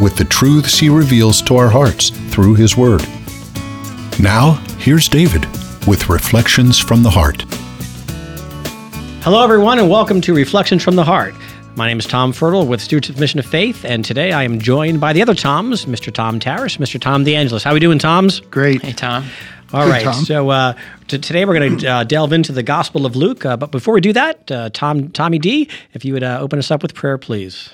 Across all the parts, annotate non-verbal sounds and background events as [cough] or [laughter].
with the truths he reveals to our hearts through his word. Now, here's David with Reflections from the Heart. Hello, everyone, and welcome to Reflections from the Heart. My name is Tom Fertile with Students of Mission of Faith, and today I am joined by the other Toms, Mr. Tom Tarish, Mr. Tom DeAngelis. How are we doing, Toms? Great. Hey, Tom. All Good, right. Tom. So uh, t- today we're going to uh, delve into the Gospel of Luke. Uh, but before we do that, uh, Tom, Tommy D, if you would uh, open us up with prayer, please.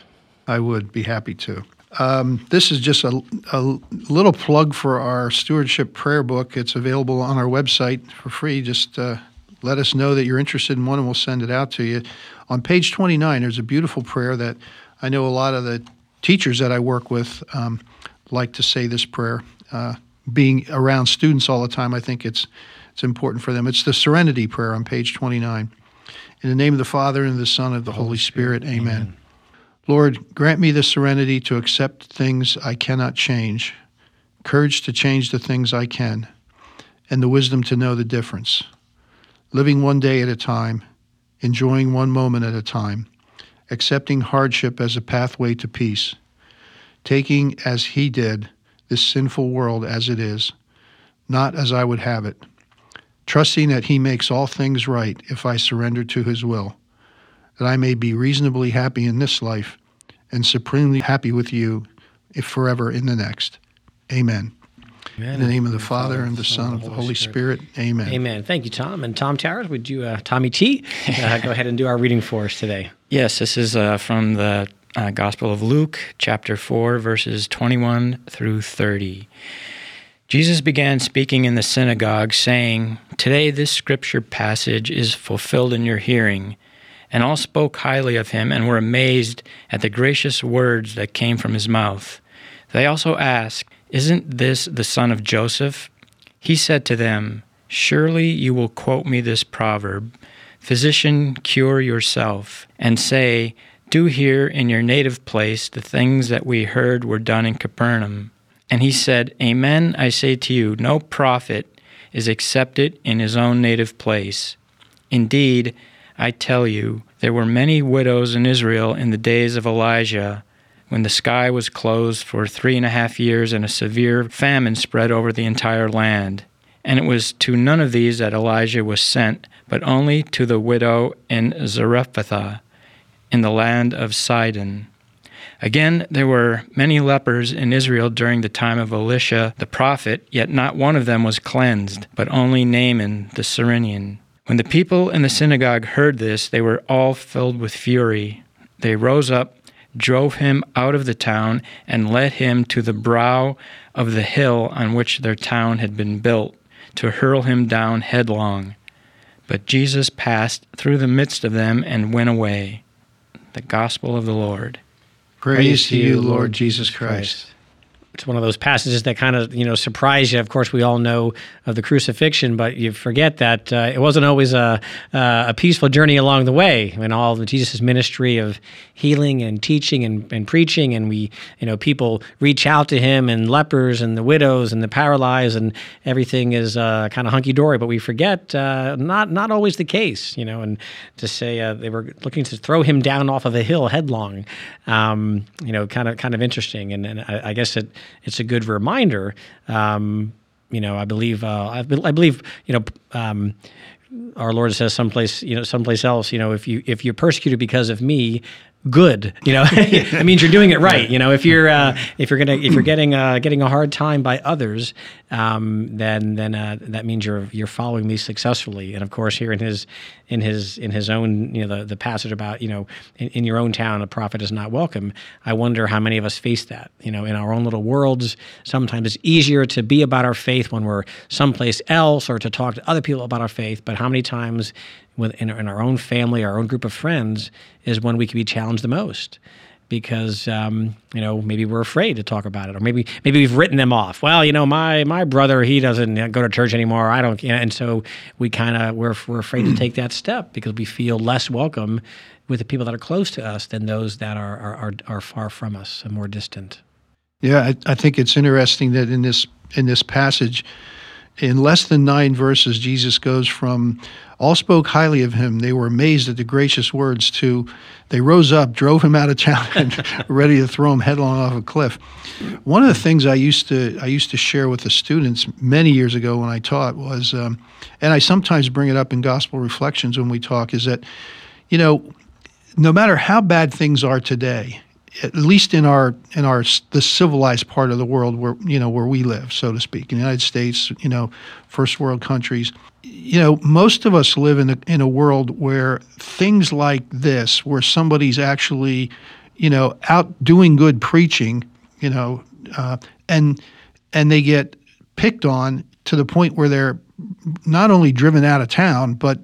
I would be happy to. Um, this is just a, a little plug for our stewardship prayer book. It's available on our website for free. Just uh, let us know that you're interested in one and we'll send it out to you. On page 29, there's a beautiful prayer that I know a lot of the teachers that I work with um, like to say this prayer. Uh, being around students all the time, I think it's, it's important for them. It's the Serenity Prayer on page 29. In the name of the Father, and of the Son, and of the Holy Spirit, amen. Lord, grant me the serenity to accept things I cannot change, courage to change the things I can, and the wisdom to know the difference. Living one day at a time, enjoying one moment at a time, accepting hardship as a pathway to peace, taking as He did this sinful world as it is, not as I would have it, trusting that He makes all things right if I surrender to His will that I may be reasonably happy in this life and supremely happy with you if forever in the next. Amen. Amen. In the name of the Father and the Son and of the Holy Spirit. Amen. Amen. Thank you, Tom. And Tom Towers, would you, uh, Tommy T, uh, [laughs] go ahead and do our reading for us today? Yes, this is uh, from the uh, Gospel of Luke, chapter 4, verses 21 through 30. Jesus began speaking in the synagogue, saying, Today this scripture passage is fulfilled in your hearing. And all spoke highly of him and were amazed at the gracious words that came from his mouth. They also asked, Isn't this the son of Joseph? He said to them, Surely you will quote me this proverb Physician, cure yourself, and say, Do here in your native place the things that we heard were done in Capernaum. And he said, Amen, I say to you, no prophet is accepted in his own native place. Indeed, I tell you, there were many widows in Israel in the days of Elijah, when the sky was closed for three and a half years and a severe famine spread over the entire land. And it was to none of these that Elijah was sent, but only to the widow in Zarephath, in the land of Sidon. Again, there were many lepers in Israel during the time of Elisha the prophet, yet not one of them was cleansed, but only Naaman the Syrian. When the people in the synagogue heard this, they were all filled with fury. They rose up, drove him out of the town, and led him to the brow of the hill on which their town had been built, to hurl him down headlong. But Jesus passed through the midst of them and went away. The Gospel of the Lord. Praise to you, Lord Jesus Christ. It's one of those passages that kind of you know surprise you. Of course, we all know of the crucifixion, but you forget that uh, it wasn't always a uh, a peaceful journey along the way. In all of Jesus' ministry of healing and teaching and, and preaching, and we you know people reach out to him, and lepers and the widows and the paralyzed, and everything is uh, kind of hunky dory. But we forget uh, not not always the case. You know, and to say uh, they were looking to throw him down off of a hill headlong. Um, you know, kind of kind of interesting, and, and I, I guess it it's a good reminder. Um, you know, I believe uh, I, I believe you know. Um, our Lord says someplace, you know, someplace else, you know, if you if you're persecuted because of me, good, you know, [laughs] [laughs] that means you're doing it right. You know, if you're uh, if you're gonna if you're getting uh, getting a hard time by others, um, then then uh, that means you're you're following me successfully. And of course, here in his in his in his own you know the, the passage about you know in, in your own town a prophet is not welcome. I wonder how many of us face that. You know, in our own little worlds, sometimes it's easier to be about our faith when we're someplace else or to talk to other people about our faith. But how many times within in our own family, our own group of friends, is when we can be challenged the most. because um, you know maybe we're afraid to talk about it, or maybe maybe we've written them off. Well, you know, my my brother he doesn't go to church anymore. I don't, you know, and so we kind of we're we're afraid to take that step because we feel less welcome with the people that are close to us than those that are are are, are far from us and more distant. Yeah, I, I think it's interesting that in this in this passage, in less than nine verses, Jesus goes from all spoke highly of him. They were amazed at the gracious words to they rose up, drove him out of town, [laughs] and ready to throw him headlong off a cliff. One of the things I used to I used to share with the students many years ago when I taught was, um, and I sometimes bring it up in gospel reflections when we talk, is that you know, no matter how bad things are today, at least in our in our the civilized part of the world where you know where we live, so to speak, in the United States, you know, first world countries, you know, most of us live in a in a world where things like this, where somebody's actually, you know, out doing good preaching, you know, uh, and and they get picked on to the point where they're not only driven out of town but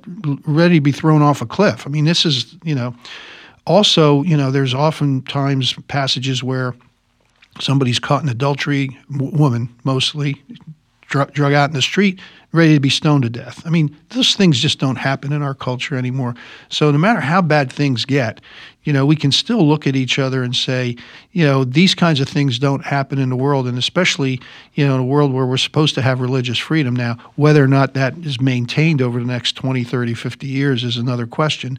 ready to be thrown off a cliff. I mean, this is you know also, you know, there's oftentimes passages where somebody's caught in adultery, woman mostly, dr- drug out in the street, ready to be stoned to death. I mean, those things just don't happen in our culture anymore. So no matter how bad things get, you know, we can still look at each other and say, you know, these kinds of things don't happen in the world, and especially, you know, in a world where we're supposed to have religious freedom now, whether or not that is maintained over the next 20, 30, 50 years is another question.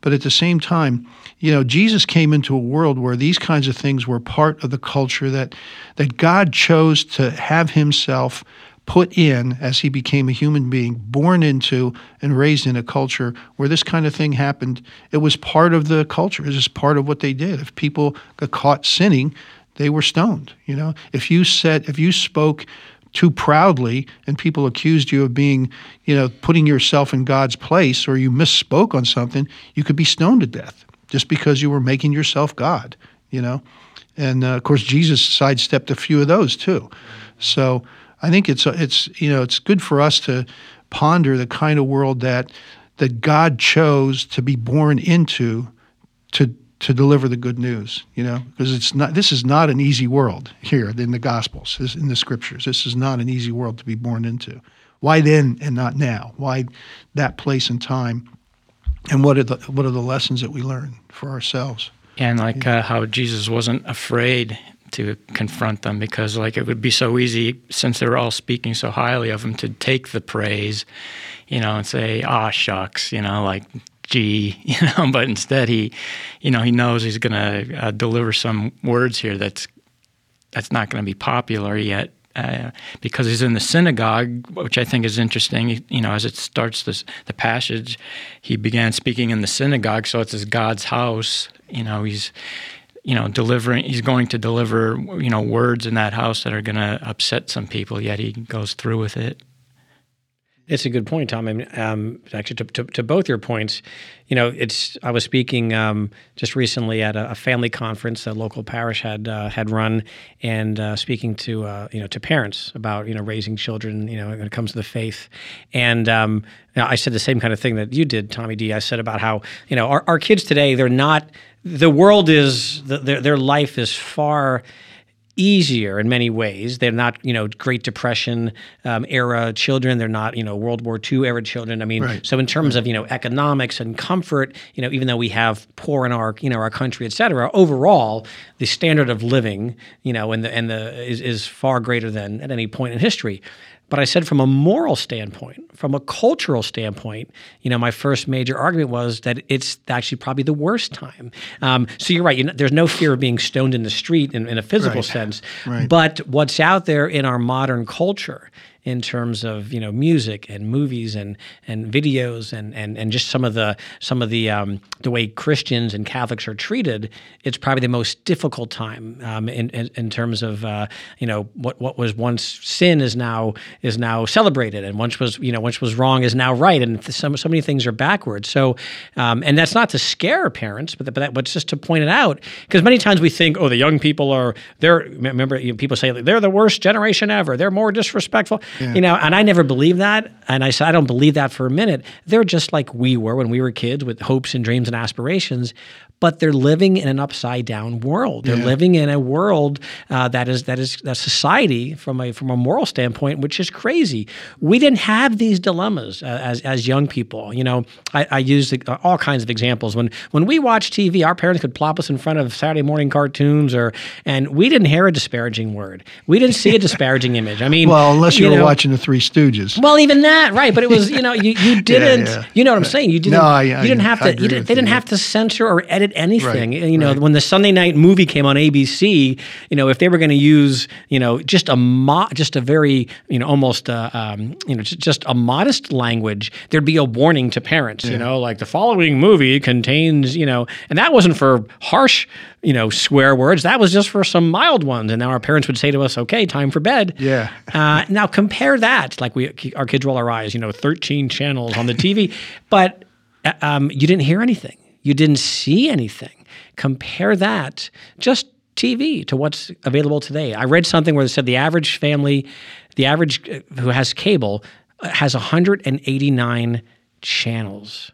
But at the same time, you know, Jesus came into a world where these kinds of things were part of the culture that that God chose to have himself put in as he became a human being, born into and raised in a culture where this kind of thing happened. It was part of the culture. It was part of what they did. If people got caught sinning, they were stoned. You know, if you said, if you spoke too proudly and people accused you of being, you know, putting yourself in God's place or you misspoke on something, you could be stoned to death just because you were making yourself God, you know. And uh, of course, Jesus sidestepped a few of those too. So I think it's it's you know it's good for us to ponder the kind of world that that God chose to be born into to to deliver the good news, you know, because it's not. This is not an easy world here in the Gospels, in the Scriptures. This is not an easy world to be born into. Why then and not now? Why that place and time? And what are the what are the lessons that we learn for ourselves? And like uh, how Jesus wasn't afraid to confront them because like it would be so easy since they were all speaking so highly of him to take the praise, you know, and say, "Ah, shucks," you know, like gee, [laughs] you know, but instead he, you know, he knows he's going to uh, deliver some words here that's that's not going to be popular yet. Uh, because he's in the synagogue, which I think is interesting. You know, as it starts this the passage, he began speaking in the synagogue, so it's his God's house. You know, he's you know delivering. He's going to deliver you know words in that house that are going to upset some people. Yet he goes through with it. It's a good point, Tom. I mean, um, actually, to, to, to, both your points, you know, it's. I was speaking um, just recently at a, a, family conference that local parish had uh, had run, and uh, speaking to uh, you know to parents about you know raising children, you know, when it comes to the faith, and um, I said the same kind of thing that you did, Tommy D. I said about how you know our, our kids today, they're not. The world is their their life is far easier in many ways. They're not, you know, Great Depression um, era children. They're not, you know, World War II era children. I mean, right. so in terms right. of you know economics and comfort, you know, even though we have poor in our you know our country, et cetera, overall the standard of living, you know, and the and the is, is far greater than at any point in history. But I said from a moral standpoint, from a cultural standpoint, you know, my first major argument was that it's actually probably the worst time. Um, so you're right. You know, there's no fear of being stoned in the street in, in a physical right. sense. Right. But what's out there in our modern culture in terms of you know music and movies and and videos and and and just some of the some of the um, the way Christians and Catholics are treated, it's probably the most difficult time um, in, in, in terms of uh, you know what what was once sin is now is now celebrated and once was you know once was wrong is now right. And so, so many things are backwards. So um, and that's not to scare parents, but but, that, but just to point it out because many times we think oh the young people are they're remember you know, people say they're the worst generation ever. They're more disrespectful yeah. You know, and I never believed that. And I said, I don't believe that for a minute. They're just like we were when we were kids with hopes and dreams and aspirations. But they're living in an upside down world. They're Yeah. living in a world uh, that is that is that society from a from a moral standpoint, which is crazy. We didn't have these dilemmas uh, as as young people. You know, I, I use uh, all kinds of examples. When when we watched TV, our parents could plop us in front of Saturday morning cartoons, or and we didn't hear a disparaging word. We didn't see a [laughs] disparaging image. I mean, Well, unless you, were know, watching the Three Stooges. well, even that, right? But it was, you know, you, you [laughs] didn't, yeah. you know what I'm saying? You didn't, No, I- you didn't have I to. You didn't, they didn't you. have to censor or edit anything. Right, You know, right. when the Sunday night movie came on ABC, you know, if they were going to use, you know, just a mo- just a very, you know, almost, uh, um, you know, just, just a modest language, there'd be a warning to parents. You know, like the following movie contains, you know, and that wasn't for harsh, you know, swear words. That was just for some mild ones. And now our parents would say to us, "Okay, time for bed." Yeah. Uh, now compare that, like we, our kids roll our eyes, you know, 13 channels on the TV, [laughs] but uh, um, you didn't hear anything. You didn't see anything. Compare that, just TV, to what's available today. I read something where they said the average family, the average uh, who has cable, uh, has 189 channels.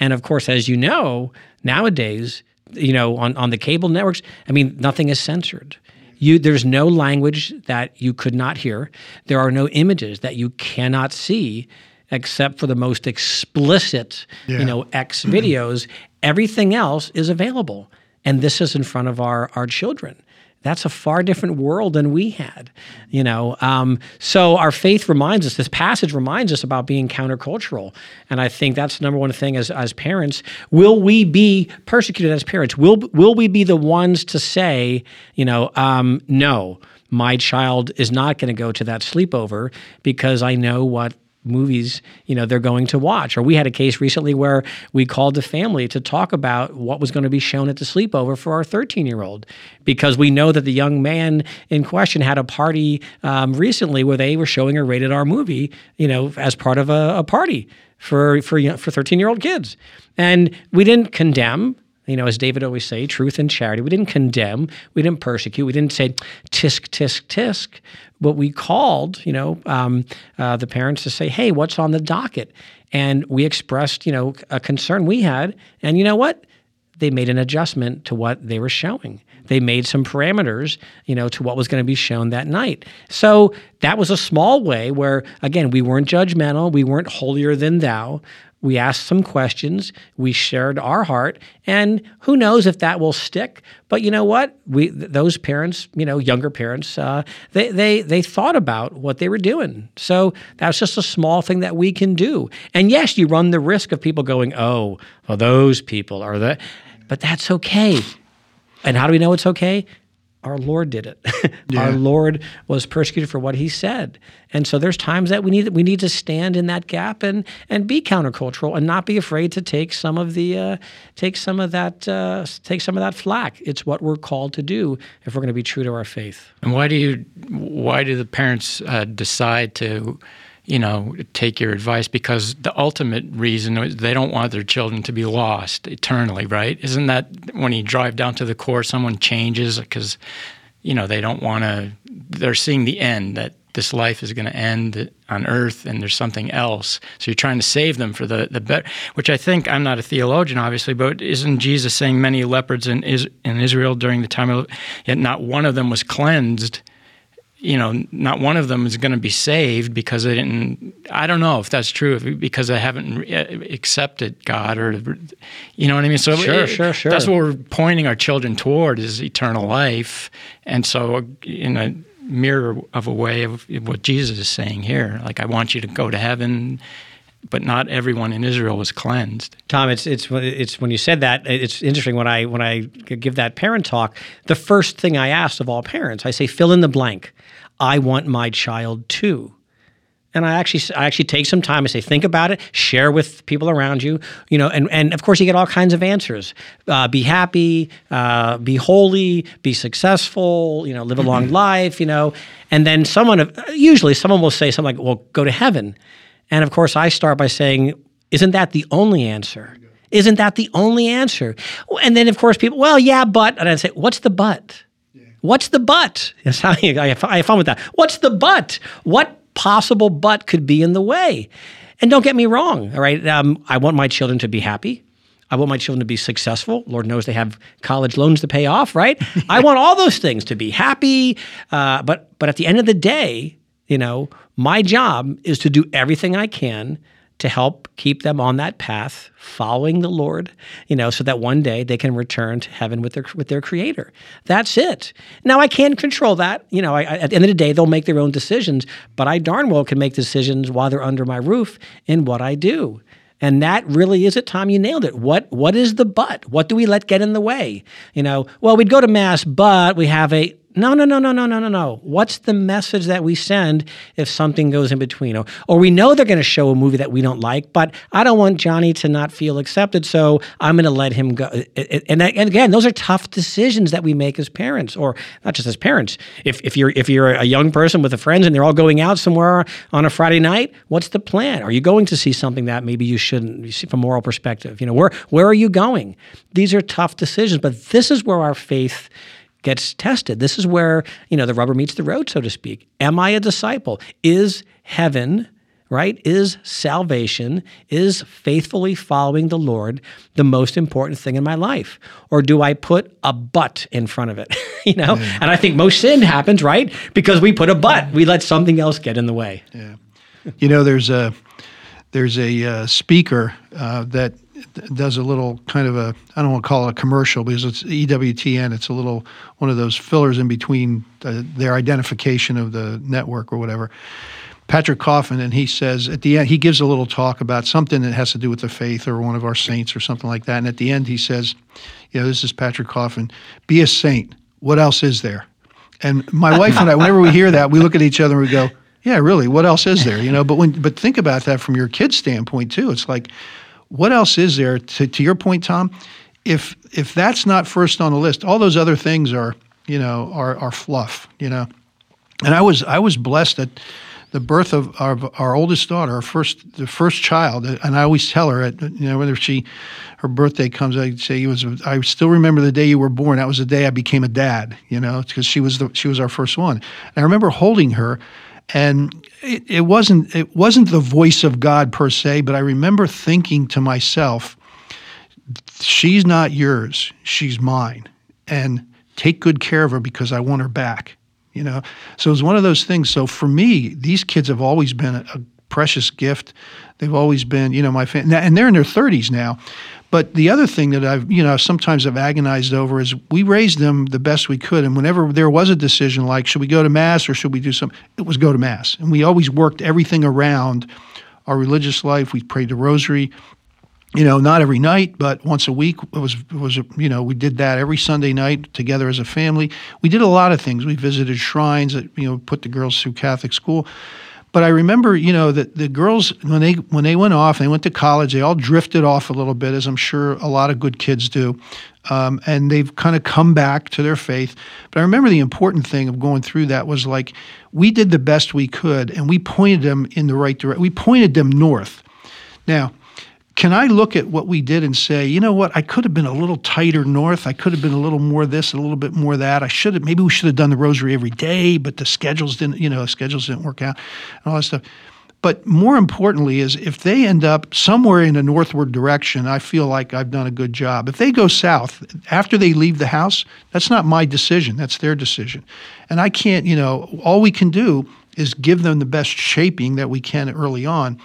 And of course, as you know, nowadays, you know, on, on the cable networks, I mean, nothing is censored. You, there's no language that you could not hear. There are no images that you cannot see, except for the most explicit, Yeah. you know, X videos. Everything else is available, and this is in front of our our children. That's a far different world than we had, you know. Um, so our faith reminds us. This passage reminds us about being countercultural, and I think that's the number one thing as as parents. Will we be persecuted as parents? Will will we be the ones to say, you know, um, no, my child is not going to go to that sleepover because I know what movies you know they're going to watch. Or we had a case recently where we called the family to talk about what was going to be shown at the sleepover for our 13 year old because we know that the young man in question had a party um, recently where they were showing a rated r movie you know as part of a, a party for for for 13 year old kids. And we didn't condemn you know, as David always say, truth and charity. We didn't condemn, we didn't persecute, we didn't say tisk tisk tisk, but we called, you know, um, uh, the parents to say, hey, what's on the docket? And we expressed, you know, a concern we had, and you know what? They made an adjustment to what they were showing. They made some parameters, you know, to what was going to be shown that night. So that was a small way where, again, we weren't judgmental, we weren't holier than thou we asked some questions we shared our heart and who knows if that will stick. But you know what? We th- those parents you know younger parents uh, they, they they thought about what they were doing. So that's just a small thing that we can do. And yes you run the risk of people going oh well those people are the but that's okay. And how do we know it's okay our Lord did it. [laughs] Yeah. Our Lord was persecuted for what He said, and so there's times that we need we need to stand in that gap and and be countercultural and not be afraid to take some of the uh, take some of that uh, take some of that flack. It's what we're called to do if we're going to be true to our faith. And why do you? Why do the parents uh, decide to, you know, take your advice? Because the ultimate reason is they don't want their children to be lost eternally, right? Isn't that when you drive down to the core, someone changes because, you know, they don't want to. They're seeing the end that this life is going to end on earth and there's something else. So you're trying to save them for the the better. Which I think I'm not a theologian, obviously, but isn't Jesus saying many lepers in in Israel during the time of yet not one of them was cleansed? You know, not one of them is going to be saved because they didn't. I don't know if that's true, if, because they haven't uh, accepted God, or you know what I mean. So Sure, it- sure, sure. That's what we're pointing our children toward is eternal life, and so in a mirror of a way of what Jesus is saying here, like I want you to go to heaven, but not everyone in Israel was cleansed. Tom, it's it's it's when you said that it's interesting when I when I give that parent talk. The first thing I ask of all parents, I say, fill in the blank. I want my child to. And I actually, I actually take some time. and say, think about it, share with people around you, you know, and, and of course you get all kinds of answers. Uh, be happy, uh, be holy, be successful, you know, live a long life, you know, and then someone, usually someone will say something like, well, go to heaven. And of course I start by saying, isn't that the only answer? Isn't that the only answer? And then of course people, well, yeah, but, and I say, what's the but? What's the but? [laughs] That's how I, I have fun with that. What's the but? What possible but could be in the way? And don't get me wrong, all right? Um, I want my children to be happy. I want my children to be successful. Lord knows they have college loans to pay off, right? [laughs] I want all those things to be happy. Uh, but but at the end of the day, you know, my job is to do everything I can to help keep them on that path, following the Lord, you know, so that one day they can return to heaven with their with their Creator. That's it. Now I can't control that. You know, I, at the end of the day, they'll make their own decisions, but I darn well can make decisions while they're under my roof in what I do. And that really is it, Tom. You nailed it. What what is the but? What do we let get in the way? You know, well, we'd go to mass, but we have a no, no, no, no, no, no, no, no. What's the message that we send if something goes in between? Or, or we know they're going to show a movie that we don't like, but I don't want Johnny to not feel accepted, so I'm going to let him go. And, and again, those are tough decisions that we make as parents, or not just as parents. If, if you're if you're a young person with a friends and they're all going out somewhere on a Friday night, what's the plan? Are you going to see something that maybe you shouldn't? You see from a moral perspective, you know, where where are you going? These are tough decisions, but this is where our faith gets tested. This is where, you know, the rubber meets the road, so to speak. Am I a disciple? Is heaven, right? Is salvation, is faithfully following the Lord the most important thing in my life? Or do I put a but in front of it? [laughs] you know? Yeah. And I think most sin happens, right? Because we put a but. We let something else get in the way. Yeah. You know, there's a there's a uh, speaker uh, that does a little kind of a I don't want to call it a commercial because it's EWTN. It's a little one of those fillers in between the, their identification of the network or whatever. Patrick Coffin, and he says at the end he gives a little talk about something that has to do with the faith or one of our saints or something like that. And at the end he says, you know, this is Patrick Coffin, be a saint. What else is there? And my wife and I, whenever we hear that, we look at each other and we go, yeah, really, what else is there? You know, but when but think about that from your kid's standpoint too. It's like what else is there to, to your point, Tom? If if that's not first on the list, all those other things are you know are are fluff. You know, and I was I was blessed at the birth of our, our oldest daughter, our first the first child, and I always tell her, at, you know, whether she her birthday comes, I say it was. I still remember the day you were born. That was the day I became a dad. You know, because she was the she was our first one. And I remember holding her and it, it wasn't it wasn't the voice of God per se, but I remember thinking to myself, "She's not yours; she's mine, and take good care of her because I want her back." You know, so it was one of those things. So for me, these kids have always been a, a precious gift. They've always been, you know, my family, and they're in their 30s now. But the other thing that I've, you know, sometimes I've agonized over is we raised them the best we could. And whenever there was a decision like, should we go to Mass or should we do something, it was go to Mass. And we always worked everything around our religious life. We prayed the rosary, you know, not every night, but once a week. It was, it was, you know, we did that every Sunday night together as a family. We did a lot of things. We visited shrines that, you know, put the girls through Catholic school. But I remember, you know, that the girls when they when they went off, they went to college. They all drifted off a little bit, as I'm sure a lot of good kids do, um, and they've kind of come back to their faith. But I remember the important thing of going through that was like we did the best we could, and we pointed them in the right direction. We pointed them north. Now, can I look at what we did and say, you know what, I could have been a little tighter north. I could have been a little more this, a little bit more that. I should have, maybe we should have done the rosary every day, but the schedules didn't, you know, schedules didn't work out and all that stuff. But more importantly is if they end up somewhere in a northward direction, I feel like I've done a good job. If they go south after they leave the house, that's not my decision. That's their decision. And I can't, you know, all we can do is give them the best shaping that we can early on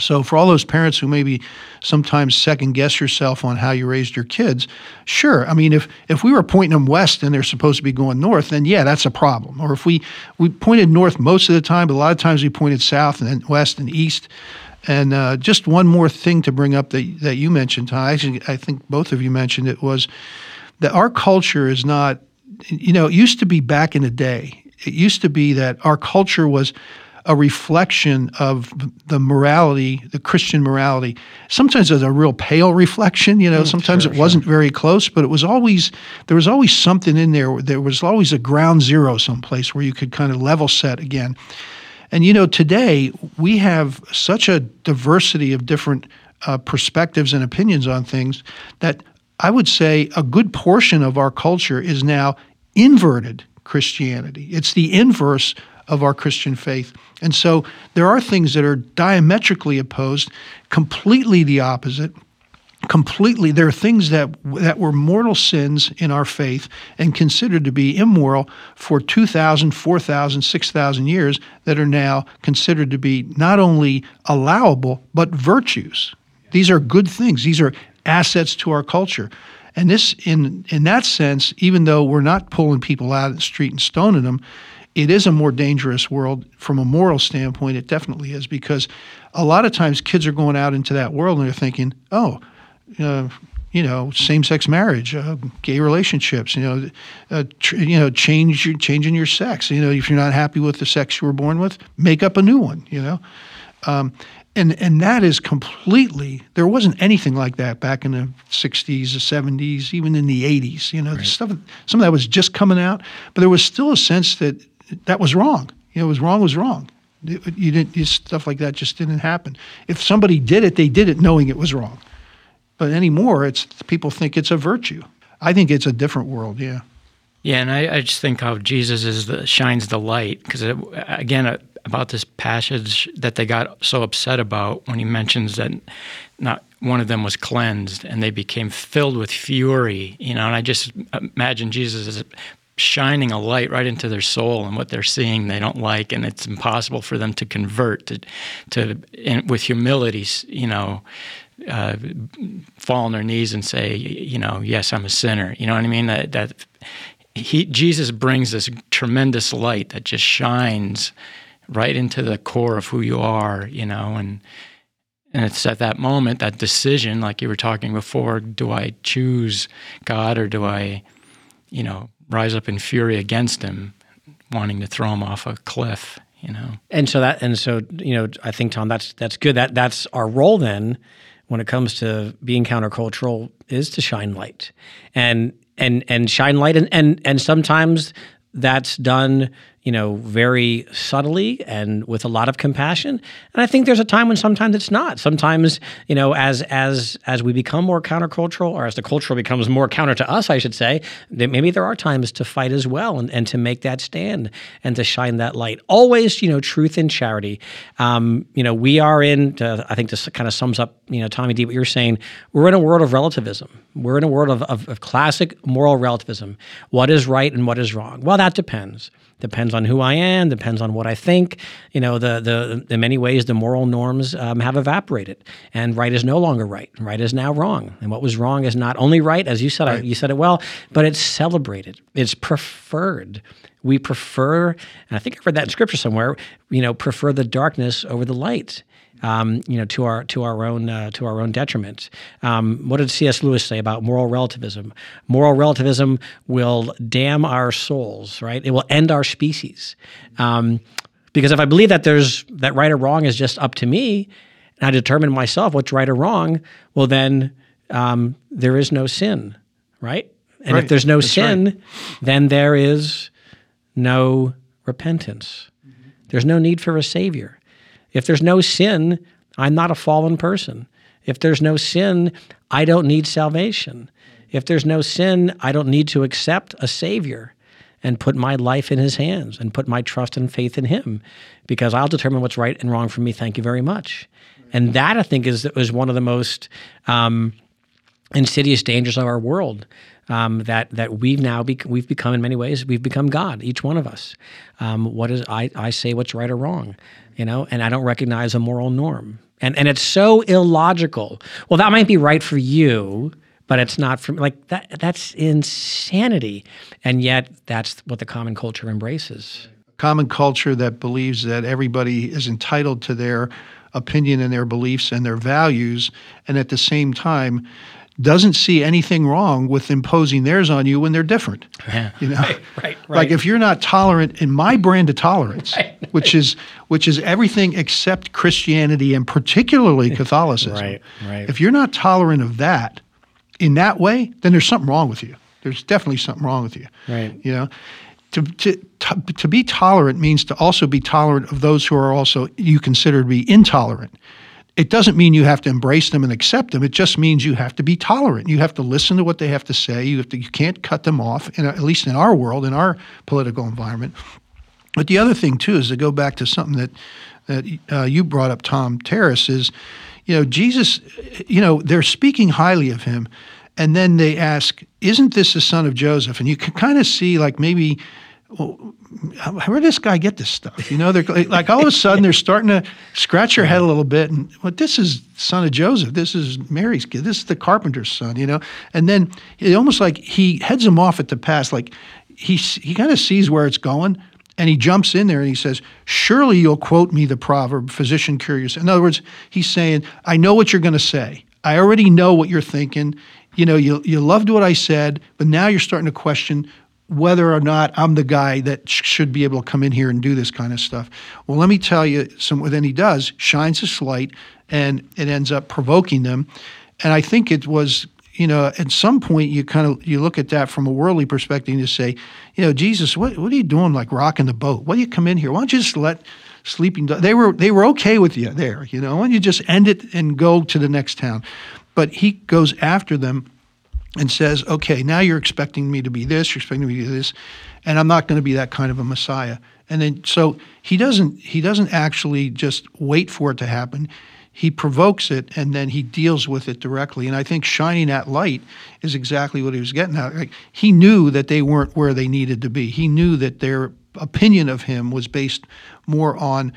so, for all those parents who maybe sometimes second guess yourself on how you raised your kids, sure. I mean, if if we were pointing them west and they're supposed to be going north, then yeah, that's a problem. Or if we we pointed north most of the time, but a lot of times we pointed south and west and east. And uh, just one more thing to bring up that that you mentioned, Ty. Actually, I think both of you mentioned it was that our culture is not. You know, it used to be back in the day. It used to be that our culture was a reflection of the morality, the Christian morality. Sometimes it's a real pale reflection, you know. Mm, sometimes sure, it wasn't sure. very close, but it was always there was always something in there. There was always a ground zero someplace where you could kind of level set again. And you know, today we have such a diversity of different uh, perspectives and opinions on things that I would say a good portion of our culture is now inverted Christianity. It's the inverse of our Christian faith. And so there are things that are diametrically opposed, completely the opposite. completely there are things that that were mortal sins in our faith and considered to be immoral for 2000 4000 6000 years that are now considered to be not only allowable but virtues these are good things these are assets to our culture and this in in that sense even though we're not pulling people out of the street and stoning them it is a more dangerous world from a moral standpoint it definitely is because a lot of times kids are going out into that world and they're thinking oh uh, you know, same-sex marriage, uh, gay relationships, you know, uh, tr- you know, change your, changing your sex. You know, if you're not happy with the sex you were born with, make up a new one. You know, um, and and that is completely. There wasn't anything like that back in the '60s, the '70s, even in the '80s. You know, right. stuff. Some of that was just coming out, but there was still a sense that that was wrong. You know, it was wrong was wrong. You didn't stuff like that just didn't happen. If somebody did it, they did it knowing it was wrong. But anymore, it's people think it's a virtue. I think it's a different world. Yeah. Yeah, and I, I just think how Jesus is the shines the light because again uh, about this passage that they got so upset about when he mentions that not one of them was cleansed and they became filled with fury. You know, and I just imagine Jesus as shining a light right into their soul and what they're seeing they don't like and it's impossible for them to convert to to with humility you know uh, fall on their knees and say, you know, yes, I'm a sinner. You know what I mean? That that he Jesus brings this tremendous light that just shines right into the core of who you are. You know, and and it's at that moment, that decision, like you were talking before, do I choose God or do I, you know, rise up in fury against Him, wanting to throw him off a cliff? You know. And so that, and so you know, I think Tom, that's that's good. That that's our role then when it comes to being countercultural is to shine light and and and shine light and and and sometimes that's done you know, very subtly and with a lot of compassion. And I think there's a time when sometimes it's not. Sometimes, you know, as as as we become more countercultural, or as the culture becomes more counter to us, I should say, that maybe there are times to fight as well and, and to make that stand and to shine that light. Always, you know, truth and charity. Um, you know, we are in. I think this kind of sums up, you know, Tommy D. What you're saying. We're in a world of relativism. We're in a world of, of, of classic moral relativism. What is right and what is wrong? Well, that depends depends on who I am, depends on what I think. You know, the the in many ways the moral norms um, have evaporated, and right is no longer right. Right is now wrong, and what was wrong is not only right, as you said. Right. you said it well, but it's celebrated. It's preferred. We prefer, and I think I've read that in scripture somewhere. You know, prefer the darkness over the light um, you know, to our to our own uh, to our own detriment. Um, what did C.S. Lewis say about moral relativism? Moral relativism will damn our souls, right? It will end our species. Um, because if I believe that there's that right or wrong is just up to me, and I determine myself what's right or wrong, well then um, there is no sin, right? And right. if there's no That's sin, right. then there is no repentance. Mm-hmm. There's no need for a savior. If there's no sin, I'm not a fallen person. If there's no sin, I don't need salvation. If there's no sin, I don't need to accept a Savior and put my life in His hands and put my trust and faith in Him because I'll determine what's right and wrong for me. Thank you very much. And that, I think, is, is one of the most um, insidious dangers of our world. Um, that that we've now we've become in many ways we've become God each one of us. Um, what is I I say what's right or wrong you know, and I don't recognize a moral norm. And and it's so illogical. Well, that might be right for you, but it's not for. Like that that's insanity. And yet that's what the common culture embraces. Common culture that believes that everybody is entitled to their opinion and their beliefs and their values, and at the same time doesn't see anything wrong with imposing theirs on you when they're different. Yeah. You know, right, right, right. Like if you're not tolerant in my brand of tolerance, right, which is which is everything except Christianity and particularly [laughs] Catholicism. right, right. If you're not tolerant of that in that way, then there's something wrong with you. There's definitely something wrong with you. Right. You know, to, to, to, to be tolerant means to also be tolerant of those who are also you consider to be intolerant it doesn't mean you have to embrace them and accept them. It just means you have to be tolerant. You have to listen to what they have to say. You have to, you can't cut them off. In, at least in our world, in our political environment. But the other thing too is to go back to something that that uh, you brought up, Tom Terrace, is you know, Jesus, you know, they're speaking highly of him. And then they ask, Isn't this the son of Joseph? And you can kind of see, like, maybe, well, where did this guy get this stuff? You know, they're like all of a sudden they're starting to scratch your head a little bit. And well, this is son of Joseph. This is Mary's kid. This is the carpenter's son. You know, and then it almost like he heads them off at the pass. Like he he kind of sees where it's going, and he jumps in there and he says, Surely you'll quote me the proverb, physician curious. In other words, he's saying, I know what you're going to say. I already know what you're thinking. You know, you, you loved what I said, but now you're starting to question whether or not I'm the guy that sh- should be able to come in here and do this kind of stuff. Well, let me tell you, some, then he does, shines his light, and it ends up provoking them. And I think it was you know, at some point you kind of you look at that from a worldly perspective and you say, you know, Jesus, what what are you doing like rocking the boat? Why do you come in here? Why don't you just let sleeping? They were they were okay with you there, you know, Why don't you just end it and go to the next town. But he goes after them and says, okay, now you're expecting me to be this, you're expecting me to be this, and I'm not going to be that kind of a Messiah. And then so he doesn't he doesn't actually just wait for it to happen he provokes it and then he deals with it directly. And I think shining that light is exactly what he was getting at. Like, he knew that they weren't where they needed to be. He knew that their opinion of him was based more on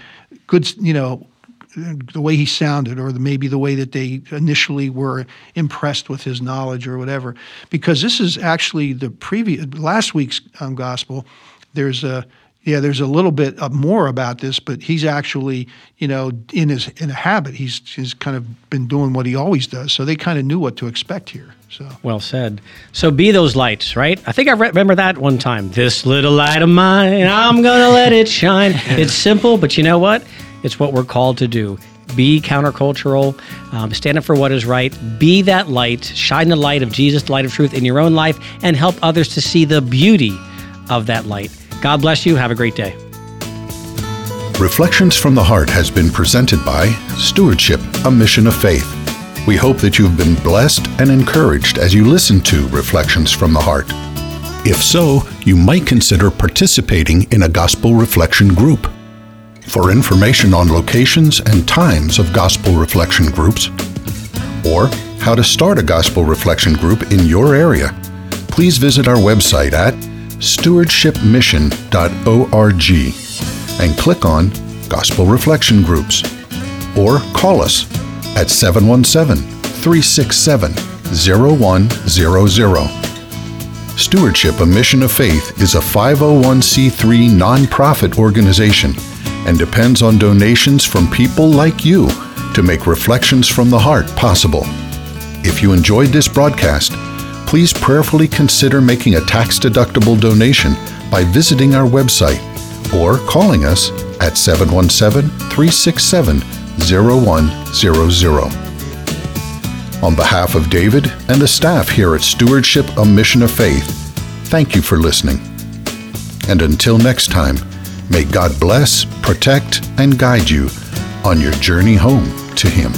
good, you know, the way he sounded, or the, maybe the way that they initially were impressed with his knowledge, or whatever. Because this is actually the previous last week's um, gospel. There's a yeah, there's a little bit more about this, but he's actually, you know, in his in a habit, he's he's kind of been doing what he always does. So they kind of knew what to expect here. So well said. So be those lights, right? I think I re- remember that one time. This little light of mine, I'm gonna let it shine. [laughs] It's simple, but you know what? It's what we're called to do. Be countercultural, um, stand up for what is right, be that light, shine the light of Jesus, the light of truth in your own life, and help others to see the beauty of that light. God bless you. Have a great day. Reflections from the Heart has been presented by Stewardship, a Mission of Faith. We hope that you've been blessed and encouraged as you listen to Reflections from the Heart. If so, you might consider participating in a gospel reflection group. For information on locations and times of gospel reflection groups, or how to start a gospel reflection group in your area, please visit our website at stewardshipmission.org and click on Gospel Reflection Groups or call us at 717 367 0100. Stewardship, a Mission of Faith, is a 501c3 nonprofit organization and depends on donations from people like you to make Reflections from the Heart possible. If you enjoyed this broadcast, please prayerfully consider making a tax deductible donation by visiting our website or calling us at 717 367 0100. On behalf of David and the staff here at Stewardship, a Mission of Faith, thank you for listening. And until next time, may God bless, protect, and guide you on your journey home to Him.